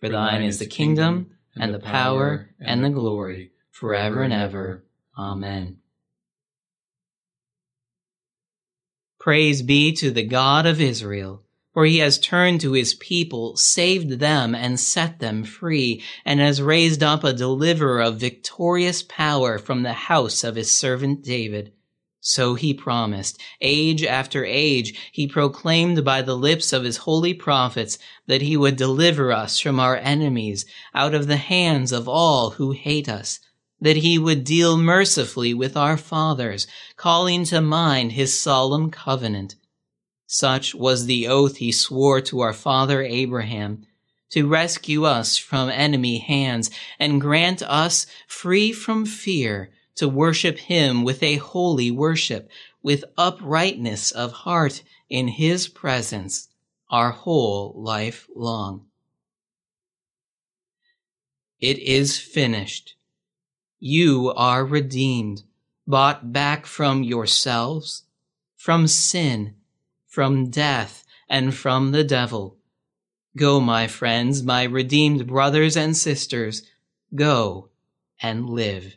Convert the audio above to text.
For thine is the kingdom, and the power, and the glory, forever and ever. Amen. Praise be to the God of Israel, for he has turned to his people, saved them, and set them free, and has raised up a deliverer of victorious power from the house of his servant David. So he promised. Age after age, he proclaimed by the lips of his holy prophets that he would deliver us from our enemies out of the hands of all who hate us that he would deal mercifully with our fathers, calling to mind his solemn covenant. Such was the oath he swore to our father Abraham, to rescue us from enemy hands and grant us free from fear to worship him with a holy worship, with uprightness of heart in his presence, our whole life long. It is finished. You are redeemed, bought back from yourselves, from sin, from death, and from the devil. Go, my friends, my redeemed brothers and sisters, go and live.